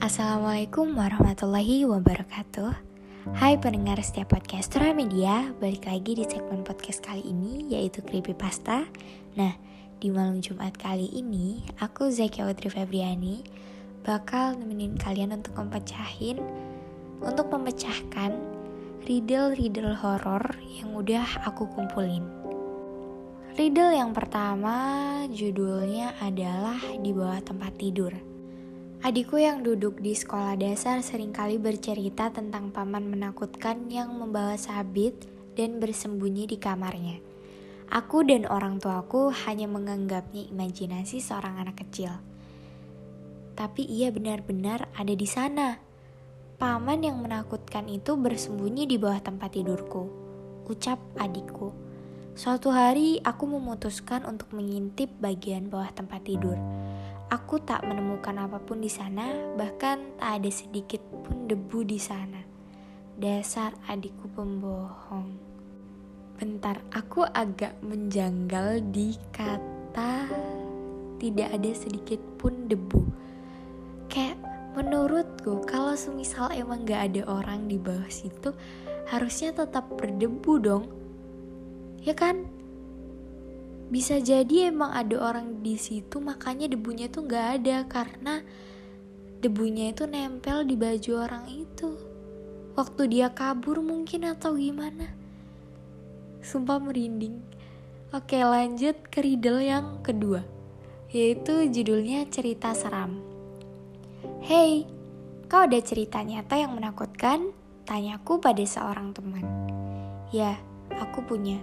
Assalamualaikum warahmatullahi wabarakatuh. Hai pendengar setiap podcast Media Balik lagi di segmen podcast kali ini yaitu Creepypasta Nah, di malam Jumat kali ini Aku Zakia Audrey Febriani Bakal nemenin kalian untuk mempecahin Untuk memecahkan riddle-riddle horor yang udah aku kumpulin Riddle yang pertama judulnya adalah Di Bawah Tempat Tidur Adikku yang duduk di sekolah dasar sering kali bercerita tentang paman menakutkan yang membawa sabit dan bersembunyi di kamarnya. Aku dan orang tuaku hanya menganggapnya imajinasi seorang anak kecil. Tapi ia benar-benar ada di sana. Paman yang menakutkan itu bersembunyi di bawah tempat tidurku, ucap adikku. Suatu hari aku memutuskan untuk mengintip bagian bawah tempat tidur. Aku tak menemukan apa pun di sana, bahkan tak ada sedikit pun debu di sana. Dasar adikku pembohong. Bentar, aku agak menjanggal di kata tidak ada sedikit pun debu. Kayak menurutku kalau semisal emang gak ada orang di bawah situ, harusnya tetap berdebu dong. Ya kan? bisa jadi emang ada orang di situ makanya debunya tuh nggak ada karena debunya itu nempel di baju orang itu. Waktu dia kabur mungkin atau gimana? Sumpah merinding. Oke lanjut ke riddle yang kedua yaitu judulnya cerita seram. Hey kau ada cerita nyata yang menakutkan? Tanyaku pada seorang teman. Ya aku punya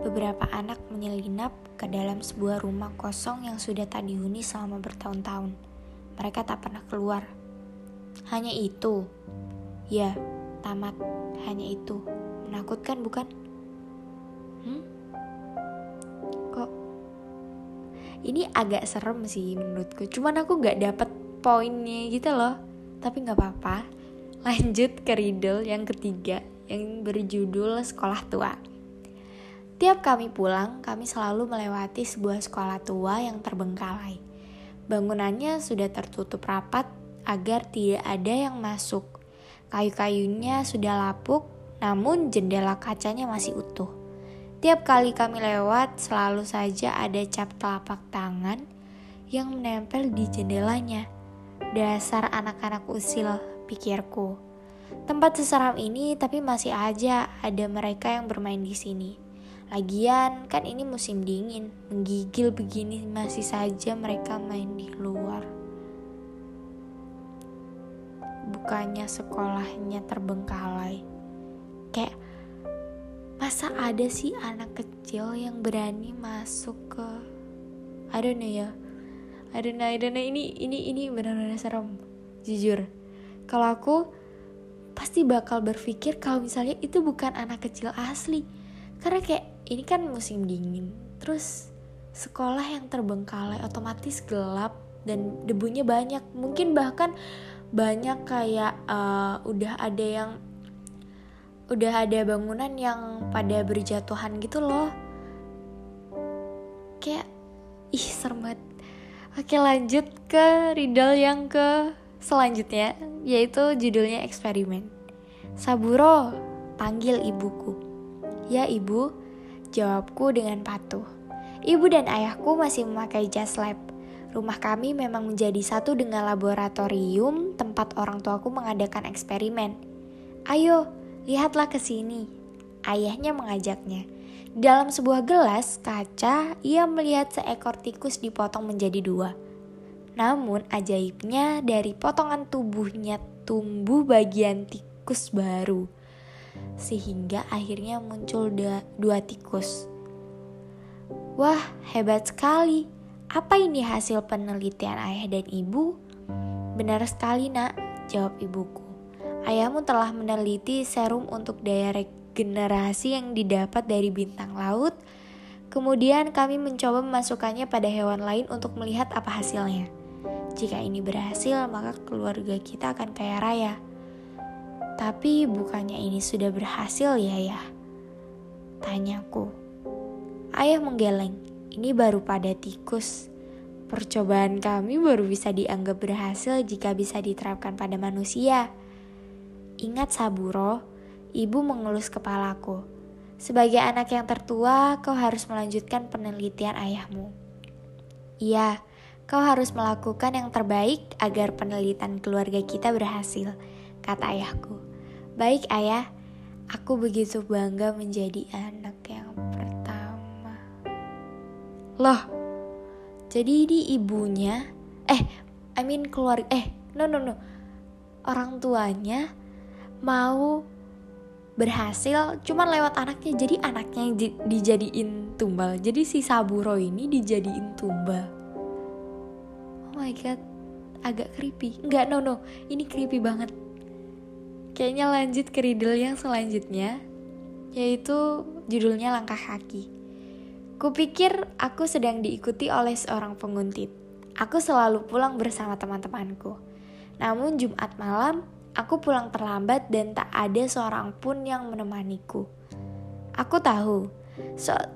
beberapa anak menyelinap ke dalam sebuah rumah kosong yang sudah tak dihuni selama bertahun-tahun. Mereka tak pernah keluar. Hanya itu. Ya, tamat. Hanya itu. Menakutkan bukan? Hmm? Kok ini agak serem sih menurutku. Cuman aku gak dapet poinnya gitu loh. Tapi gak apa-apa. Lanjut ke riddle yang ketiga yang berjudul Sekolah Tua. Tiap kami pulang, kami selalu melewati sebuah sekolah tua yang terbengkalai. Bangunannya sudah tertutup rapat agar tidak ada yang masuk. Kayu-kayunya sudah lapuk, namun jendela kacanya masih utuh. Tiap kali kami lewat, selalu saja ada cap telapak tangan yang menempel di jendelanya. Dasar anak-anak usil, pikirku. Tempat seseram ini, tapi masih aja ada mereka yang bermain di sini. Lagian kan ini musim dingin, menggigil begini masih saja mereka main di luar. Bukannya sekolahnya terbengkalai. Kayak masa ada sih anak kecil yang berani masuk ke I don't know ya. I don't know, I don't know. Ini ini ini benar-benar serem. Jujur. Kalau aku pasti bakal berpikir kalau misalnya itu bukan anak kecil asli. Karena kayak ini kan musim dingin. Terus sekolah yang terbengkalai otomatis gelap dan debunya banyak. Mungkin bahkan banyak kayak uh, udah ada yang udah ada bangunan yang pada berjatuhan gitu loh. Kayak ih serem banget. Oke lanjut ke riddle yang ke selanjutnya yaitu judulnya eksperimen. Saburo panggil ibuku ya ibu Jawabku dengan patuh. Ibu dan ayahku masih memakai jas lab. Rumah kami memang menjadi satu dengan laboratorium tempat orang tuaku mengadakan eksperimen. Ayo, lihatlah ke sini. Ayahnya mengajaknya. Di dalam sebuah gelas kaca, ia melihat seekor tikus dipotong menjadi dua. Namun ajaibnya dari potongan tubuhnya tumbuh bagian tikus baru sehingga akhirnya muncul dua, tikus. Wah, hebat sekali. Apa ini hasil penelitian ayah dan ibu? Benar sekali, Nak, jawab ibuku. Ayahmu telah meneliti serum untuk daya regenerasi yang didapat dari bintang laut. Kemudian kami mencoba memasukkannya pada hewan lain untuk melihat apa hasilnya. Jika ini berhasil, maka keluarga kita akan kaya raya. Tapi bukannya ini sudah berhasil ya ya? Tanyaku. Ayah menggeleng. Ini baru pada tikus. Percobaan kami baru bisa dianggap berhasil jika bisa diterapkan pada manusia. Ingat Saburo, ibu mengelus kepalaku. Sebagai anak yang tertua, kau harus melanjutkan penelitian ayahmu. Iya, kau harus melakukan yang terbaik agar penelitian keluarga kita berhasil, kata ayahku. Baik ayah, aku begitu bangga menjadi anak yang pertama. Loh, jadi ini ibunya, eh, I mean keluarga, eh, no no no, orang tuanya mau berhasil cuman lewat anaknya. Jadi anaknya yang di, dijadiin tumbal. Jadi si Saburo ini dijadiin tumbal. Oh my god agak creepy. Nggak no no. Ini creepy banget kayaknya lanjut ke riddle yang selanjutnya yaitu judulnya langkah kaki kupikir aku sedang diikuti oleh seorang penguntit aku selalu pulang bersama teman-temanku namun Jumat malam Aku pulang terlambat dan tak ada seorang pun yang menemaniku. Aku tahu,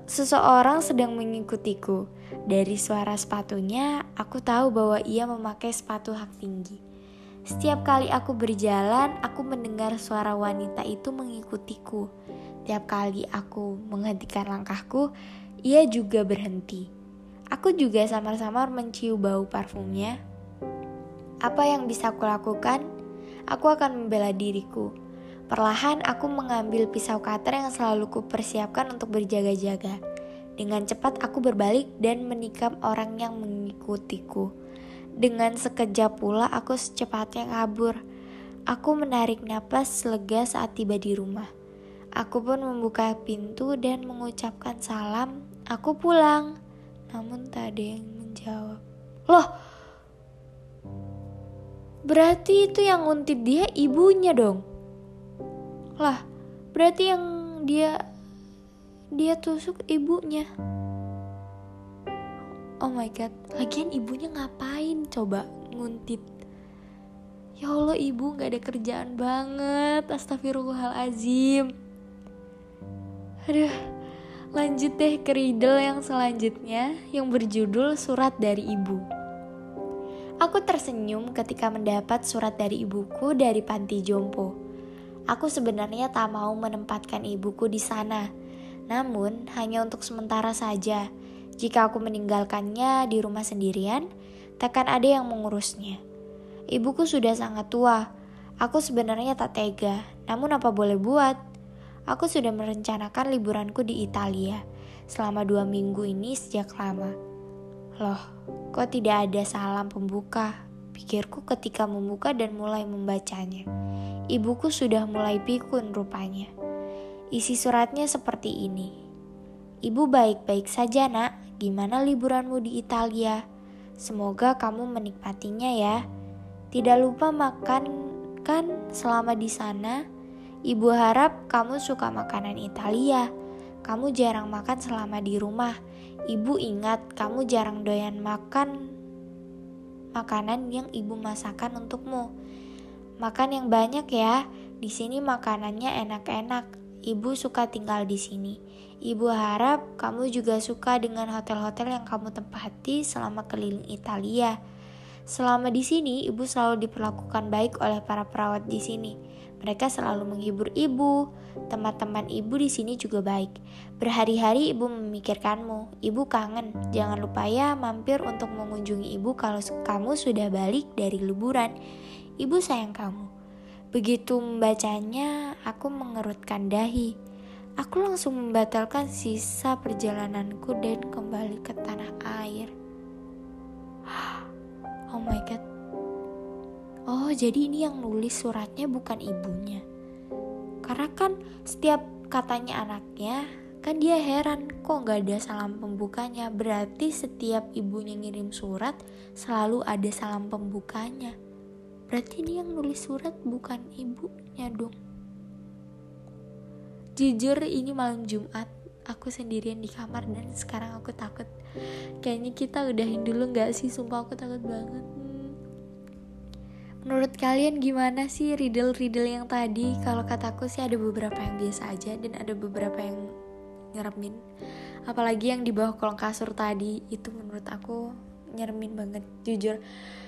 seseorang sedang mengikutiku. Dari suara sepatunya, aku tahu bahwa ia memakai sepatu hak tinggi. Setiap kali aku berjalan, aku mendengar suara wanita itu mengikutiku. Tiap kali aku menghentikan langkahku, ia juga berhenti. Aku juga samar-samar mencium bau parfumnya. Apa yang bisa aku lakukan? aku akan membela diriku. Perlahan aku mengambil pisau cutter yang selalu kupersiapkan untuk berjaga-jaga. Dengan cepat aku berbalik dan menikam orang yang mengikutiku. Dengan sekejap pula aku secepatnya kabur. Aku menarik napas lega saat tiba di rumah. Aku pun membuka pintu dan mengucapkan salam. Aku pulang. Namun tak ada yang menjawab. Loh, Berarti itu yang nguntit dia ibunya dong. Lah, berarti yang dia dia tusuk ibunya. Oh my god, lagian ibunya ngapain coba nguntit? Ya Allah ibu gak ada kerjaan banget Astagfirullahalazim Aduh Lanjut deh ke riddle yang selanjutnya Yang berjudul surat dari ibu Aku tersenyum ketika mendapat surat dari ibuku dari panti jompo. Aku sebenarnya tak mau menempatkan ibuku di sana, namun hanya untuk sementara saja. Jika aku meninggalkannya di rumah sendirian, takkan ada yang mengurusnya. Ibuku sudah sangat tua. Aku sebenarnya tak tega, namun apa boleh buat? Aku sudah merencanakan liburanku di Italia selama dua minggu ini sejak lama. Loh, kok tidak ada salam pembuka? Pikirku ketika membuka dan mulai membacanya. Ibuku sudah mulai pikun rupanya. Isi suratnya seperti ini. Ibu baik-baik saja nak, gimana liburanmu di Italia? Semoga kamu menikmatinya ya. Tidak lupa makan kan selama di sana. Ibu harap kamu suka makanan Italia. Kamu jarang makan selama di rumah Ibu ingat kamu jarang doyan makan makanan yang ibu masakan untukmu. Makan yang banyak ya. Di sini makanannya enak-enak. Ibu suka tinggal di sini. Ibu harap kamu juga suka dengan hotel-hotel yang kamu tempati selama keliling Italia. Selama di sini, ibu selalu diperlakukan baik oleh para perawat di sini. Mereka selalu menghibur ibu. Teman-teman ibu di sini juga baik. Berhari-hari ibu memikirkanmu. Ibu kangen. Jangan lupa ya mampir untuk mengunjungi ibu kalau kamu sudah balik dari liburan. Ibu sayang kamu. Begitu membacanya, aku mengerutkan dahi. Aku langsung membatalkan sisa perjalananku dan kembali ke tanah air. Oh my god, Oh, jadi ini yang nulis suratnya bukan ibunya. Karena kan setiap katanya anaknya, kan dia heran kok nggak ada salam pembukanya. Berarti setiap ibunya ngirim surat selalu ada salam pembukanya. Berarti ini yang nulis surat bukan ibunya dong. Jujur ini malam Jumat, aku sendirian di kamar dan sekarang aku takut. Kayaknya kita udahin dulu nggak sih? Sumpah aku takut banget. Menurut kalian gimana sih riddle-riddle yang tadi? Kalau kataku sih ada beberapa yang biasa aja dan ada beberapa yang nyeremin. apalagi yang di bawah kolong kasur tadi itu menurut aku nyeremin banget jujur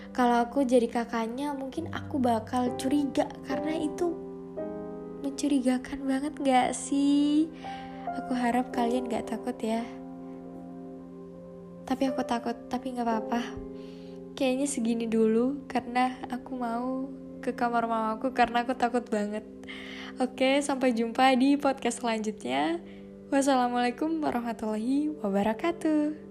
kalau aku jadi kakaknya mungkin aku bakal curiga. Karena itu mencurigakan banget gak sih? Aku harap kalian gak takut ya. Tapi aku takut tapi gak apa-apa. Kayaknya segini dulu karena aku mau ke kamar mamaku karena aku takut banget. Oke sampai jumpa di podcast selanjutnya. Wassalamualaikum warahmatullahi wabarakatuh.